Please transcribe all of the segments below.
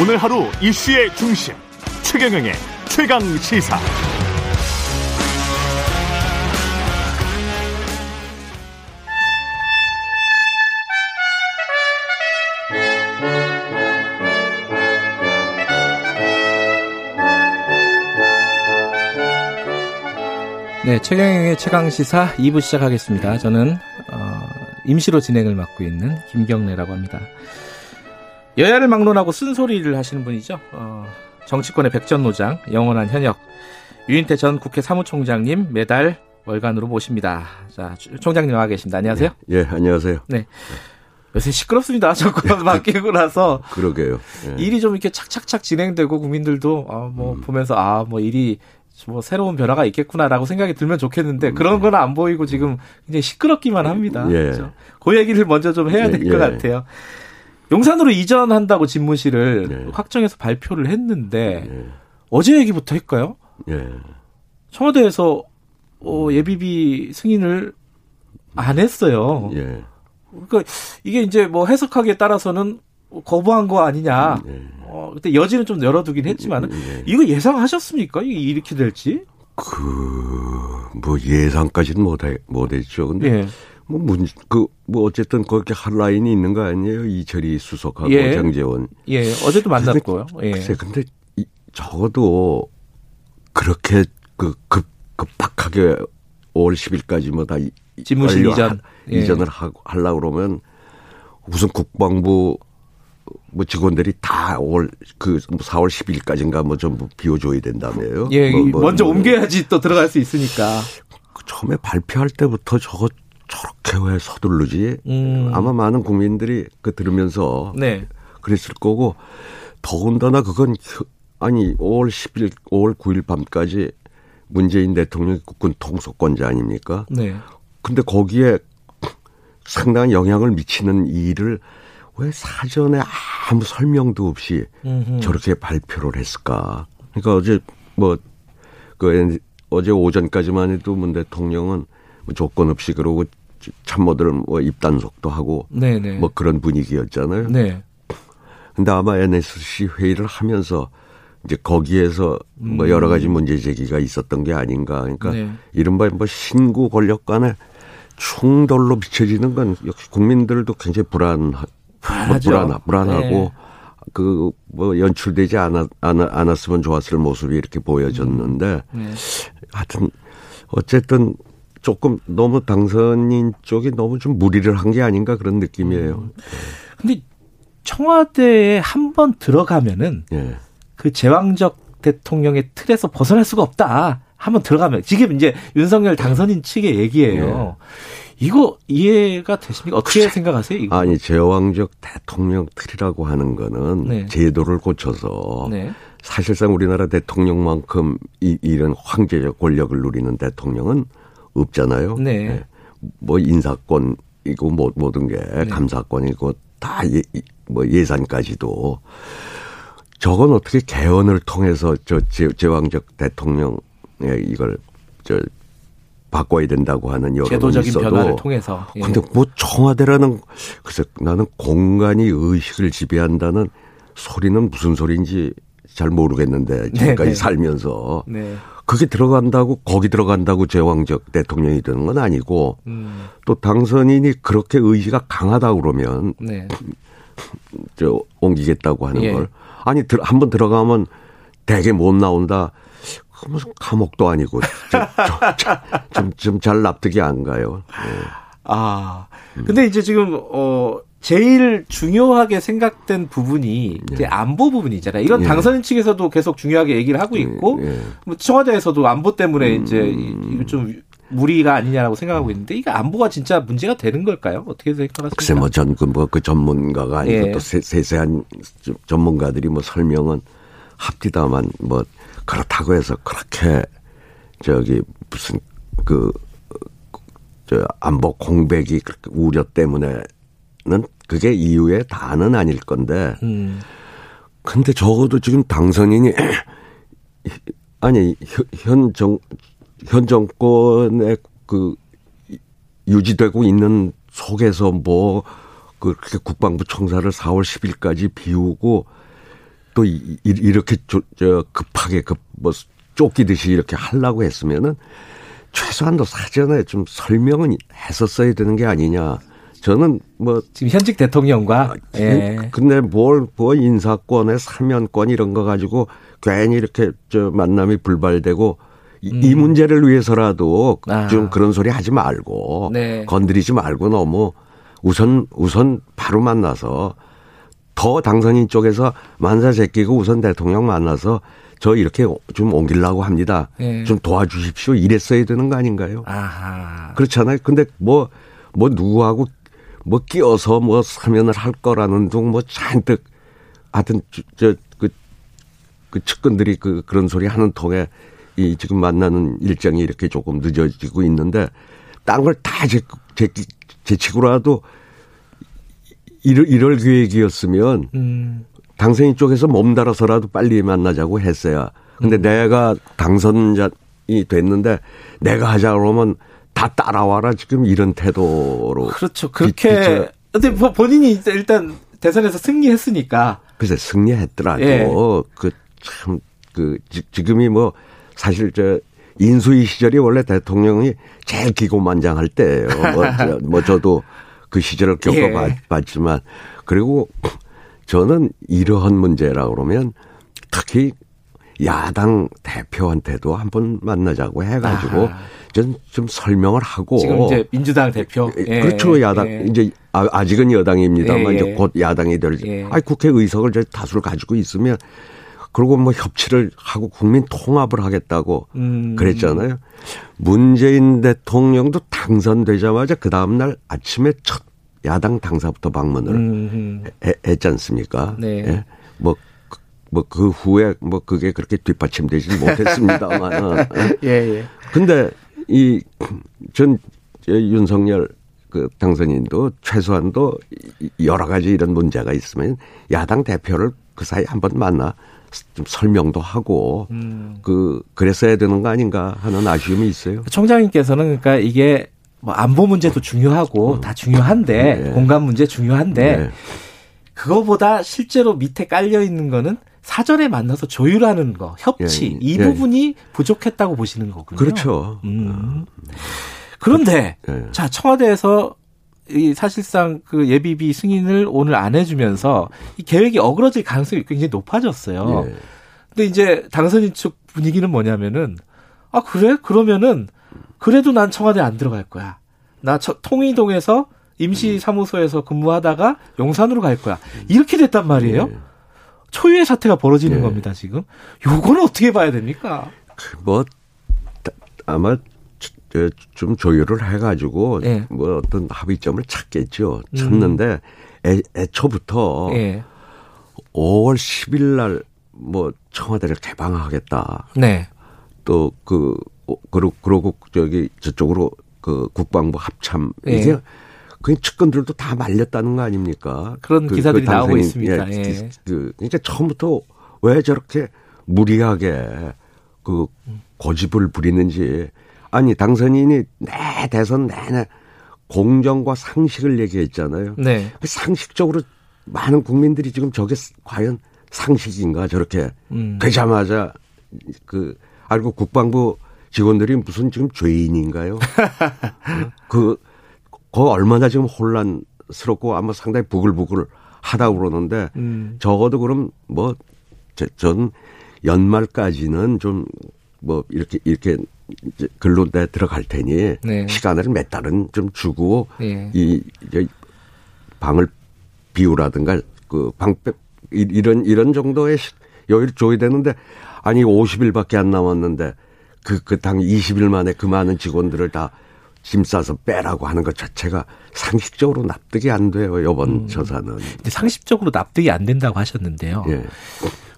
오늘 하루 이슈의 중심 최경영의 최강 시사. 네, 최경영의 최강 시사 2부 시작하겠습니다. 저는 어, 임시로 진행을 맡고 있는 김경래라고 합니다. 여야를 막론하고 쓴소리를 하시는 분이죠. 어, 정치권의 백전노장, 영원한 현역 유인태 전 국회 사무총장님 매달 월간으로 모십니다. 자, 총장님 나와 계십니다. 안녕하세요. 예, 예 안녕하세요. 네. 요새 시끄럽습니다. 정권 바뀌고 나서. 그러게요. 예. 일이 좀 이렇게 착착착 진행되고 국민들도 아, 뭐 음. 보면서 아, 뭐 일이 뭐 새로운 변화가 있겠구나라고 생각이 들면 좋겠는데 그런 건 안 보이고 지금 굉장히 시끄럽기만 합니다. 예. 그렇죠? 그 얘기를 먼저 좀 해야 될것 예. 같아요. 용산으로 이전한다고 집무실을 예. 확정해서 발표를 했는데 예. 어제 얘기부터 할까요? 예. 청와대에서 어, 예비비 승인을 안 했어요. 예. 그러니까 이게 이제 뭐 해석하기에 따라서는 거부한 거 아니냐. 예. 어, 그때 여지는 좀 열어두긴 했지만 예. 이거 예상하셨습니까? 이게 이렇게 될지? 그, 뭐 예상까지는 못, 해, 못 했죠. 근데 예. 뭐 문, 그, 뭐 어쨌든 그렇게 한 라인이 있는 거 아니에요? 이철이 수석하고 예. 정재원. 예, 어제도 만났고요. 예. 글쎄, 근데 이, 적어도 그렇게 그 급, 급박하게 5월 10일까지 뭐다 집무실 이전. 예. 이전을 하고 하려고 그러면 우선 국방부 뭐 직원들이 다올그 4월 10일까지인가 뭐 전부 비워줘야 된다며요. 예, 뭐, 뭐, 먼저 뭐, 옮겨야지 또 들어갈 수 있으니까. 그 처음에 발표할 때부터 저거 저렇게 왜 서두르지? 음. 아마 많은 국민들이 그 들으면서 네. 그랬을 거고 더군다나 그건 아니 5월 10일, 5월 9일 밤까지 문재인 대통령이 국군 통수권자 아닙니까? 네. 근데 거기에 상당한 영향을 미치는 일을 왜 사전에 아무 설명도 없이 음흠. 저렇게 발표를 했을까? 그러니까 어제 뭐그 어제 오전까지만 해도 문 대통령은 뭐 조건 없이 그러고 참모들은 뭐 입단속도 하고 네네. 네. 뭐 그런 분위기였잖아요. 네. 근데 아마 NSC 회의를 하면서 이제 거기에서 음. 뭐 여러 가지 문제 제기가 있었던 게 아닌가. 그러니까 네. 이른바 뭐 신구 권력 간의 충돌로 비춰지는 건 역시 국민들도 굉장히 불안 뭐 불안 불안하고 네. 그뭐 연출되지 않았, 않았, 으면 좋았을 모습이 이렇게 보여졌는데 네. 하여튼 어쨌든 조금 너무 당선인 쪽이 너무 좀 무리를 한 게 아닌가 그런 느낌이에요. 음. 근데 청와대에 한 번 들어가면은 네. 그 제왕적 대통령의 틀에서 벗어날 수가 없다. 한번 들어가면 지금 이제 윤석열 당선인 측의 얘기예요. 네. 이거 이해가 되십니까? 어떻게 그 생각하세요? 이거? 아니 제왕적 대통령 틀이라고 하는 거는 네. 제도를 고쳐서 네. 사실상 우리나라 대통령만큼 이, 이런 황제적 권력을 누리는 대통령은 없잖아요. 네. 네. 뭐 인사권이고 뭐, 모든 게 네. 감사권이고 다 예, 뭐 예산까지도 저건 어떻게 개헌을 통해서 저 제, 제왕적 대통령의 이걸 저 바꿔야 된다고 하는 여론이 제도적인 있어도 변화를 통해서. 예. 근데 뭐 청와대라는 글쎄 나는 공간이 의식을 지배한다는 소리는 무슨 소리인지 잘 모르겠는데 지금까지 네네. 네. 살면서 네. 그게 들어간다고 거기 들어간다고 제왕적 대통령이 되는 건 아니고 음. 또 당선인이 그렇게 의지가 강하다 그러면 네. 저 옮기겠다고 하는 예. 걸 아니 한 번 들어가면 대개 못 나온다. 그 무슨 감옥도 아니고 좀좀 잘 납득이 안 가요. 네. 아 근데 이제 지금 어 제일 중요하게 생각된 부분이 이제 네. 안보 부분이잖아요. 이건 네. 당선인 측에서도 계속 중요하게 얘기를 하고 있고 네. 뭐 청와대에서도 안보 때문에 음. 이제 이거 좀 무리가 아니냐라고 생각하고 있는데 이게 안보가 진짜 문제가 되는 걸까요? 어떻게 생각하십니까? 글쎄 뭐전그 뭐 그 전문가가 아니고 예. 또 세, 세세한 전문가들이 뭐 설명은 합디다만 뭐 그렇다고 해서 그렇게 저기 무슨 그 저 안보 공백이 그렇게 우려 때문에 는 그게 이유의 다는 아닐 건데. 음. 근데 적어도 지금 당선인이 아니 현정 현 정권의 그 유지되고 있는 속에서 뭐 그렇게 국방부 청사를 4월 10일까지 비우고 또 이, 이렇게 저, 저 급하게 급뭐 쫓기듯이 이렇게 하려고 했으면은 최소한도 사전에 좀 설명은 했었어야 되는 게 아니냐. 저는 뭐 지금 현직 대통령과 아, 예. 근데 뭘뭐 인사권에 사면권 이런 거 가지고 괜히 이렇게 저 만남이 불발되고 음. 이 문제를 위해서라도 아. 좀 그런 소리 하지 말고 네. 건드리지 말고 너무 우선 우선 바로 만나서 더 당선인 쪽에서 만사 제끼고 우선 대통령 만나서 저 이렇게 좀 옮기려고 합니다. 네. 좀 도와주십시오. 이랬어야 되는 거 아닌가요? 아하. 그렇잖아요. 근데 뭐, 뭐 누구하고 뭐 끼어서 뭐 사면을 할 거라는 둥 뭐 잔뜩 하여튼 저, 그, 그 측근들이 그, 그런 소리 하는 통에 이 지금 만나는 일정이 이렇게 조금 늦어지고 있는데 딴 걸 다 제, 제, 제치고라도 이럴, 이럴 계획이었으면 음. 당선인 쪽에서 몸달아서라도 빨리 만나자고 했어야. 근데 음. 내가 당선자 이 됐는데 내가 하자 그러면 다 따라와라 지금 이런 태도로. 그렇죠. 그렇게. 근데 본인이 일단 대선에서 승리했으니까. 글쎄 승리했더라도 예. 그참 그 지금이 뭐 사실 저 인수위 시절이 원래 대통령이 제일 기고만장할 때예요. 뭐, 저, 뭐 저도 그 시절을 겪어봤지만 예. 그리고 저는 이러한 문제라 그러면 특히 야당 대표한테도 한번 만나자고 해가지고 좀, 좀 설명을 하고 지금 이제 민주당 대표 예. 예. 그렇죠 야당 예. 이제 아, 직은 여당입니다만 예. 이제 곧 야당이 될 예. 아니 국회 의석을 이제 다수를 가지고 있으면 그리고 뭐 협치를 하고 국민 통합을 하겠다고 음. 그랬잖아요. 문재인 대통령도 당선되자마자 그 다음날 아침에 첫 야당 당사부터 방문을 음. 했지 않습니까? 네. 예? 뭐, 그, 뭐, 그 후에 뭐 그게 그렇게 뒷받침되지는 못했습니다만. 예, 예. 근데 이, 전 윤석열 그 당선인도 최소한도 여러 가지 이런 문제가 있으면 야당 대표를 그 사이 한번 만나 좀 설명도 하고 음. 그 그랬어야 되는 거 아닌가 하는 아쉬움이 있어요. 총장님께서는 그러니까 이게 뭐 안보 문제도 중요하고 음. 다 중요한데 네. 공간 문제 중요한데 네. 그거보다 실제로 밑에 깔려 있는 거는 사전에 만나서 조율하는 거, 협치 예, 이 예. 부분이 부족했다고 보시는 거군요. 그렇죠. 음. 그런데 예. 자 청와대에서 이 사실상 그 예비비 승인을 오늘 안 해주면서 이 계획이 어그러질 가능성이 굉장히 높아졌어요. 예. 근데 이제 당선인 측 분위기는 뭐냐면은 아 그래 그러면은 그래도 난 청와대 안 들어갈 거야. 나 통이동에서 임시 사무소에서 근무하다가 용산으로 갈 거야. 이렇게 됐단 말이에요. 네. 초유의 사태가 벌어지는 네. 겁니다, 지금. 요거는 어떻게 봐야 됩니까? 그 뭐, 아마 좀 조율을 해가지고 네. 뭐 어떤 합의점을 찾겠죠. 찾는데 애, 애초부터 네. 5월 10일 날 뭐 청와대를 개방하겠다. 네. 또그 어, 그러, 그러고 저기 저쪽으로 그 국방부 합참 예. 이게 그 측근들도 다 말렸다는 거 아닙니까? 그런 그, 기사들이 그 나오고 있습니다. 예. 예. 그, 그러니까 처음부터 왜 저렇게 무리하게 그 고집을 부리는지 아니 당선인이 내 대선 내내 공정과 상식을 얘기했잖아요. 네. 그 상식적으로 많은 국민들이 지금 저게 과연 상식인가 저렇게 음. 되자마자 그 알고 국방부 직원들이 무슨 지금 죄인인가요? 그, 그 얼마나 지금 혼란스럽고 아마 상당히 부글부글 하다고 그러는데 음. 적어도 그럼 뭐, 전 연말까지는 좀 뭐 이렇게, 이렇게 내 들어갈 테니 네. 시간을 몇 달은 좀 주고 네. 이, 이제 방을 비우라든가 그 방빼 이런 이런 정도의 여유를 줘야 되는데 아니 50일밖에 안 남았는데 그, 그당 20일 만에 그 많은 직원들을 다 짐 싸서 빼라고 하는 것 자체가 상식적으로 납득이 안 돼요, 이번 음. 조사는. 상식적으로 납득이 안 된다고 하셨는데요. 예.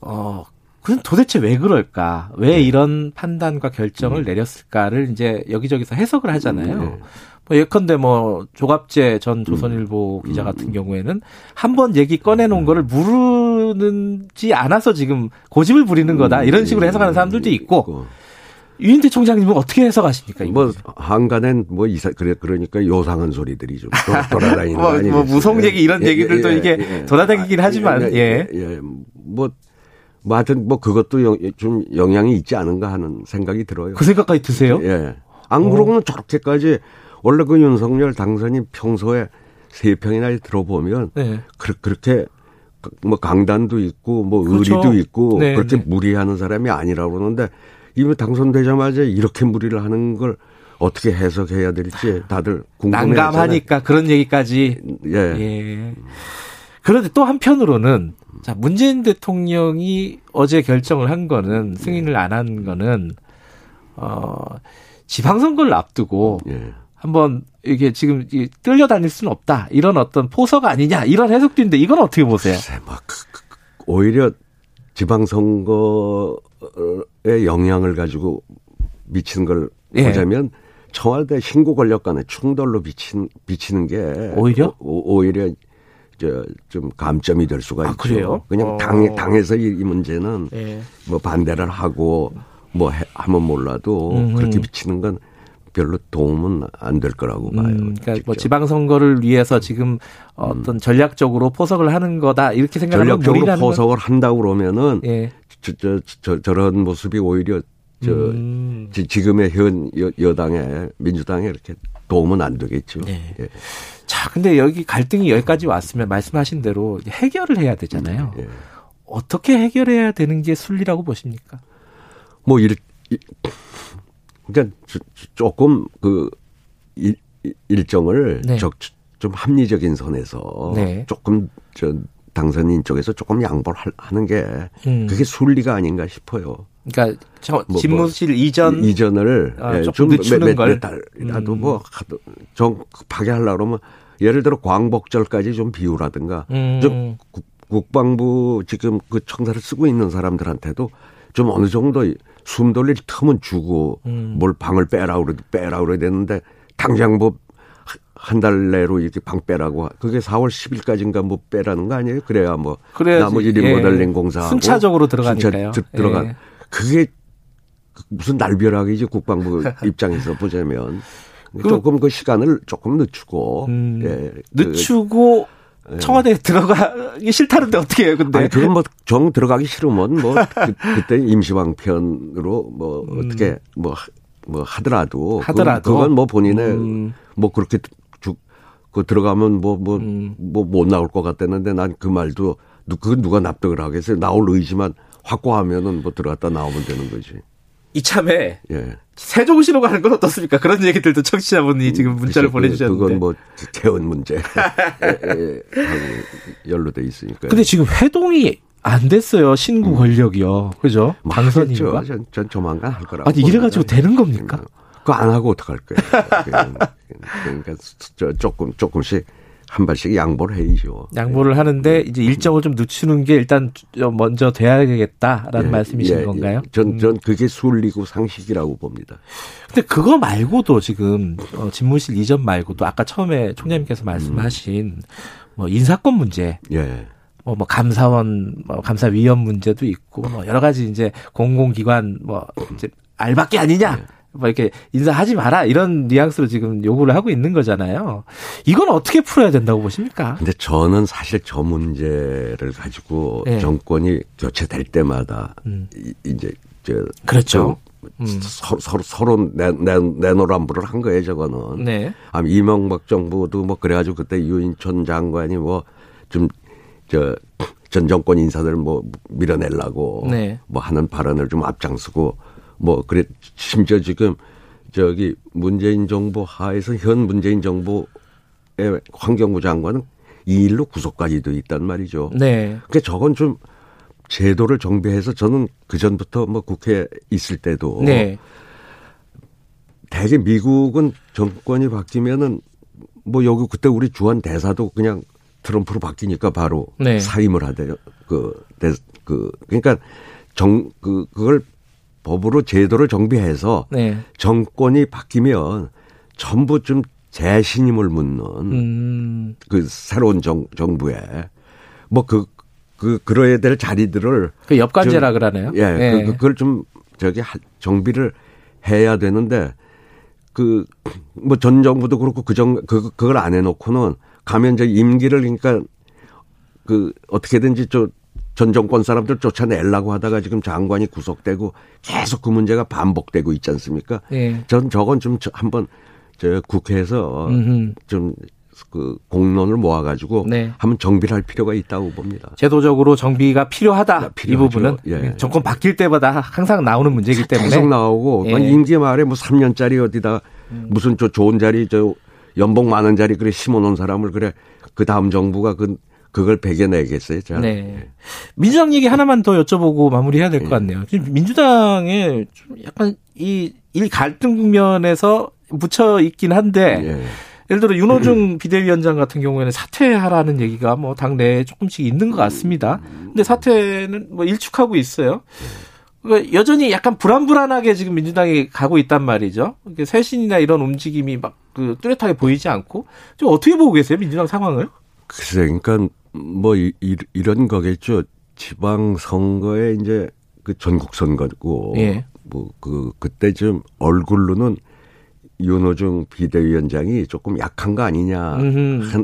어, 그럼 도대체 왜 그럴까? 왜 예. 이런 판단과 결정을 음. 내렸을까를 이제 여기저기서 해석을 하잖아요. 음, 예. 뭐 예컨대 뭐 조갑재 전 음. 조선일보 음. 기자 같은 경우에는 한 번 얘기 꺼내놓은 음. 거를 모르는지 않아서 지금 고집을 부리는 거다 이런 식으로 해석하는 사람들도 있고 유인태 총장님은 어떻게 해석하십니까? 뭐 한간엔 뭐 이사 그래 그러니까 요상한 소리들이 좀 돌아다니는 뭐, 뭐 무성 얘기 이런 예, 얘기들도 예, 이게 예, 돌아다니긴 아, 하지만 예, 예. 예. 뭐 뭐 하여튼 뭐 그것도 영, 좀 영향이 있지 않은가 하는 생각이 들어요. 그 생각까지 드세요? 예. 안 그러고는 어. 저렇게까지 원래 그 윤석열 당선이 평소에 세 평이나 들어보면 네. 그, 그렇게 뭐 강단도 있고 뭐 그렇죠. 의리도 있고 네, 그렇게 네. 무리하는 사람이 아니라고 그러는데 이미 당선되자마자 이렇게 무리를 하는 걸 어떻게 해석해야 될지 다들 궁금해 난감하니까 그런 얘기까지. 예. 예. 그런데 또 한편으로는 자 문재인 대통령이 어제 결정을 한 거는 승인을 안 한 거는 어 지방선거를 앞두고 예. 한번 이게 지금 끌려다닐 수는 없다 이런 어떤 포석 아니냐 이런 해석도 있는데 이건 어떻게 보세요? 뭐 그, 그, 그, 오히려 지방선거 의 영향을 가지고 미치는 걸 예. 보자면 청와대 신고 권력 간의 충돌로 비친, 비치는 게 오히려 오, 오히려 저좀 감점이 될 수가 아, 있죠. 그래요? 그냥 어. 당 당에서 이, 이 문제는 예. 뭐 반대를 하고 뭐 해, 하면 몰라도 음흠. 그렇게 비치는 건 별로 도움은 안 될 거라고 봐요. 음, 그러니까 뭐 지방 선거를 위해서 지금 어떤 음. 전략적으로 포석을 하는 거다 이렇게 생각하면 전략적으로 포석을 한다고 그러면은 예. 저, 저, 저, 저런 모습이 오히려 저 음. 지 금의 현 여, 당의 민주당에 이렇게 도움은 안 되겠죠. 네. 예. 자, 근데 여기 갈등이 여기까지 왔으면 말씀하신 대로 해결을 해야 되잖아요. 예. 어떻게 해결해야 되는 게 순리라고 보십니까? 뭐 일, 그러니까 조금 그 일, 일정을 네. 적, 좀 합리적인 선에서 네. 조금 저 당선인 쪽에서 조금 양보를 하는 게 음. 그게 순리가 아닌가 싶어요. 그러니까 저 뭐, 집무실 뭐, 이전 이전을 아, 예, 좀 늦추는 몇, 걸 달이라도 음. 뭐정 급하게 하려고 그러면 예를 들어 광복절까지 좀 비우라든가 음. 좀 국방부 지금 그 청사를 쓰고 있는 사람들한테도 좀 어느 정도 숨 돌릴 틈은 주고 음. 뭘 방을 빼라 그래 빼라 그래야 되는데 당장 뭐 한 달 내로 이렇게 방 빼라고 그게 4월 10일까지인가 뭐 빼라는 거 아니에요? 그래야 뭐 그래야지. 나머지 리모델링 예. 공사하고 순차적으로 들어가니까요. 순차 들어가 예. 그게 무슨 날벼락이지 국방부 입장에서 보자면 그, 조금 그 시간을 조금 늦추고 음, 예, 그 늦추고 그, 청와대에 들어가기 싫다는데 어떻게 해요, 근데? 아니, 그건 뭐 정 들어가기 싫으면 뭐 그, 때 임시방편으로 뭐 음. 어떻게 뭐, 뭐 하더라도. 하더라도. 그, 건뭐 본인의 음. 뭐 그렇게 쭉, 그 들어가면 뭐, 뭐, 음. 뭐못 나올 것 같다는데 난 그 말도 그 누가 납득을 하겠어요. 나올 의지만 확고하면은 뭐 들어갔다 나오면 되는 거지. 이참에 예. 세종시로 가는 건 어떻습니까? 그런 얘기들도 청취자분이 지금 문자를 보내주셨는데 그건 뭐 개헌 문제 연루돼 있으니까. 근데 지금 회동이 안 됐어요 신구 음. 권력이요, 그죠? 뭐 당선인가? 전, 전 조만간 할 거라고. 아니 이래가지고 되는 겁니까? 그거 안 하고 어떡할 거예요? 그러니까 조금 조금씩 한 발씩 양보를 해야죠. 양보를 하는데 이제 일정을 좀 늦추는 게 일단 먼저 돼야겠다라는 예, 말씀이신 예, 건가요? 예. 전, 전 그게 순리고 상식이라고 봅니다. 근데 그거 말고도 지금 어, 집무실 이전 말고도 아까 처음에 총장님께서 말씀하신 음. 뭐 인사권 문제. 예. 뭐, 뭐 감사원, 뭐 감사위원 문제도 있고 뭐 여러 가지 이제 공공기관 뭐 이제 알밖에 아니냐. 예. 뭐 이렇게 인사하지 마라 이런 뉘앙스로 지금 요구를 하고 있는 거잖아요. 이건 어떻게 풀어야 된다고 보십니까? 근데 저는 사실 저 문제를 가지고 네. 정권이 교체될 때마다 음. 이제 저 그렇죠. 음. 서로 서로 서로 내, 내, 내노란불을 한 거예요, 저거는. 네. 아, 이명박 정부도 뭐 그래가지고 그때 유인촌 장관이 뭐 좀 저 전 정권 인사들 뭐 밀어내려고 네. 뭐 하는 발언을 좀 앞장서고 뭐 그래 심지어 지금 저기 문재인 정부 하에서 현 문재인 정부의 환경부 장관은 이 일로 구속까지 돼 있단 말이죠. 네. 그러니까 저건 좀 제도를 정비해서 저는 그 전부터 뭐 국회에 있을 때도 네. 대개 미국은 정권이 바뀌면은 뭐 여기 그때 우리 주한 대사도 그냥 트럼프로 바뀌니까 바로 네. 사임을 하대요. 그, 대, 그, 그러니까 정, 그, 그걸 법으로 제도를 정비해서 네. 정권이 바뀌면 전부 좀 재신임을 묻는 음. 그 새로운 정, 정부에 뭐그 그 그러야 될 자리들을 그 엽관제라 그러네요. 예, 네. 그, 그걸 좀 저기 정비를 해야 되는데 그 뭐 전 정부도 그렇고 그정 그 그걸 안 해놓고는 가면 이제 임기를 그러니까 그 어떻게든지 좀 전 정권 사람들 쫓아내려고 하다가 지금 장관이 구속되고 계속 그 문제가 반복되고 있지 않습니까? 예. 전 저건 좀 한번 저 국회에서 좀그 공론을 모아가지고 네. 한번 정비를 할 필요가 있다고 봅니다. 제도적으로 정비가 필요하다. 네, 이 부분은 예. 정권 바뀔 때마다 항상 나오는 문제이기 때문에 계속 나오고 예. 임기 말에 뭐 3년짜리 어디다 음. 무슨 저 좋은 자리 저 연봉 많은 자리 그래 심어놓은 사람을 그래 그 다음 정부가 그 그걸 배겨내겠어요. 자. 네. 네. 민주당 얘기 하나만 더 여쭤보고 마무리해야 될것 네. 같네요. 지금 민주당에 좀 약간 이 일 갈등 국면에서 묻혀 있긴 한데 네. 예를 들어 윤호중 비대위원장 같은 경우에는 사퇴하라는 얘기가 뭐 당내에 조금씩 있는 것 같습니다. 근데 사퇴는 뭐 일축하고 있어요. 그러니까 여전히 약간 불안불안하게 지금 민주당이 가고 있단 말이죠. 쇄신이나 이런 움직임이 막 그 뚜렷하게 보이지 않고 좀 어떻게 보고 계세요 민주당 상황을? 글쎄, 그러니까 뭐 이, 이런 거겠죠. 지방 선거에 이제 그 전국 선거고 예. 뭐그 그때 좀 얼굴로는 윤호중 비대위원장이 조금 약한 거 아니냐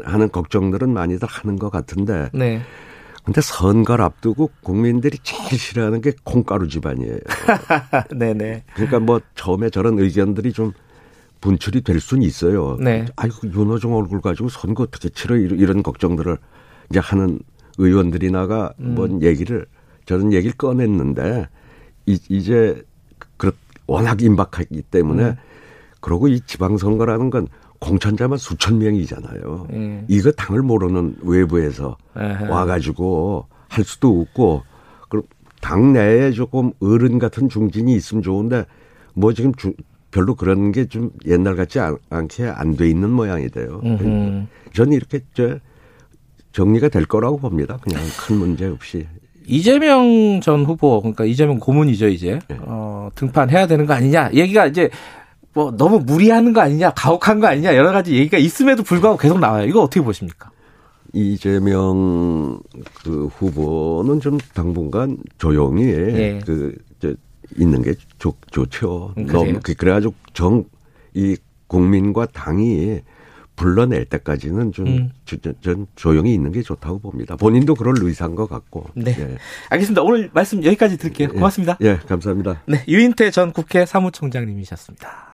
하는 걱정들은 많이들 하는 것 같은데. 네. 근데 선거를 앞두고 국민들이 제일 싫어하는 게 콩가루 집안이에요. 네네. 그러니까 뭐 처음에 저런 의견들이 좀 분출이 될 수는 있어요. 네. 아이고 윤호중 얼굴 가지고 선거 어떻게 치러 이런 걱정들을 이제 하는 의원들이나가 음. 뭔 얘기를 저런 얘기를 꺼냈는데 이, 이제 그 워낙 임박하기 때문에 음. 그러고 이 지방선거라는 건 공천자만 수천 명이잖아요. 음. 이거 당을 모르는 외부에서 에헤. 와가지고 할 수도 없고 그럼 당 내에 조금 어른 같은 중진이 있으면 좋은데 뭐 지금 주, 별로 그런 게 좀 옛날 같지 않, 않게 안 돼 있는 모양이 돼요. 저는 이렇게 저 정리가 될 거라고 봅니다. 그냥 큰 문제 없이. 이재명 전 후보, 그러니까 이재명 고문이죠, 이제. 네. 어, 등판해야 되는 거 아니냐. 얘기가 이제 뭐 너무 무리하는 거 아니냐, 가혹한 거 아니냐, 여러 가지 얘기가 있음에도 불구하고 계속 나와요. 이거 어떻게 보십니까? 이재명 그 후보는 좀 당분간 조용히 네. 그, 저, 있는 게 좋, 좋죠. 음, 너무, 그, 그래가지고 정, 이 국민과 당이 불러낼 때까지는 좀, 음. 전 조용히 있는 게 좋다고 봅니다. 본인도 그럴 의사인 것 같고. 네. 예. 알겠습니다. 오늘 말씀 여기까지 드릴게요. 예. 고맙습니다. 예, 예 감사합니다. 네. 유인태 전 국회 사무총장님이셨습니다.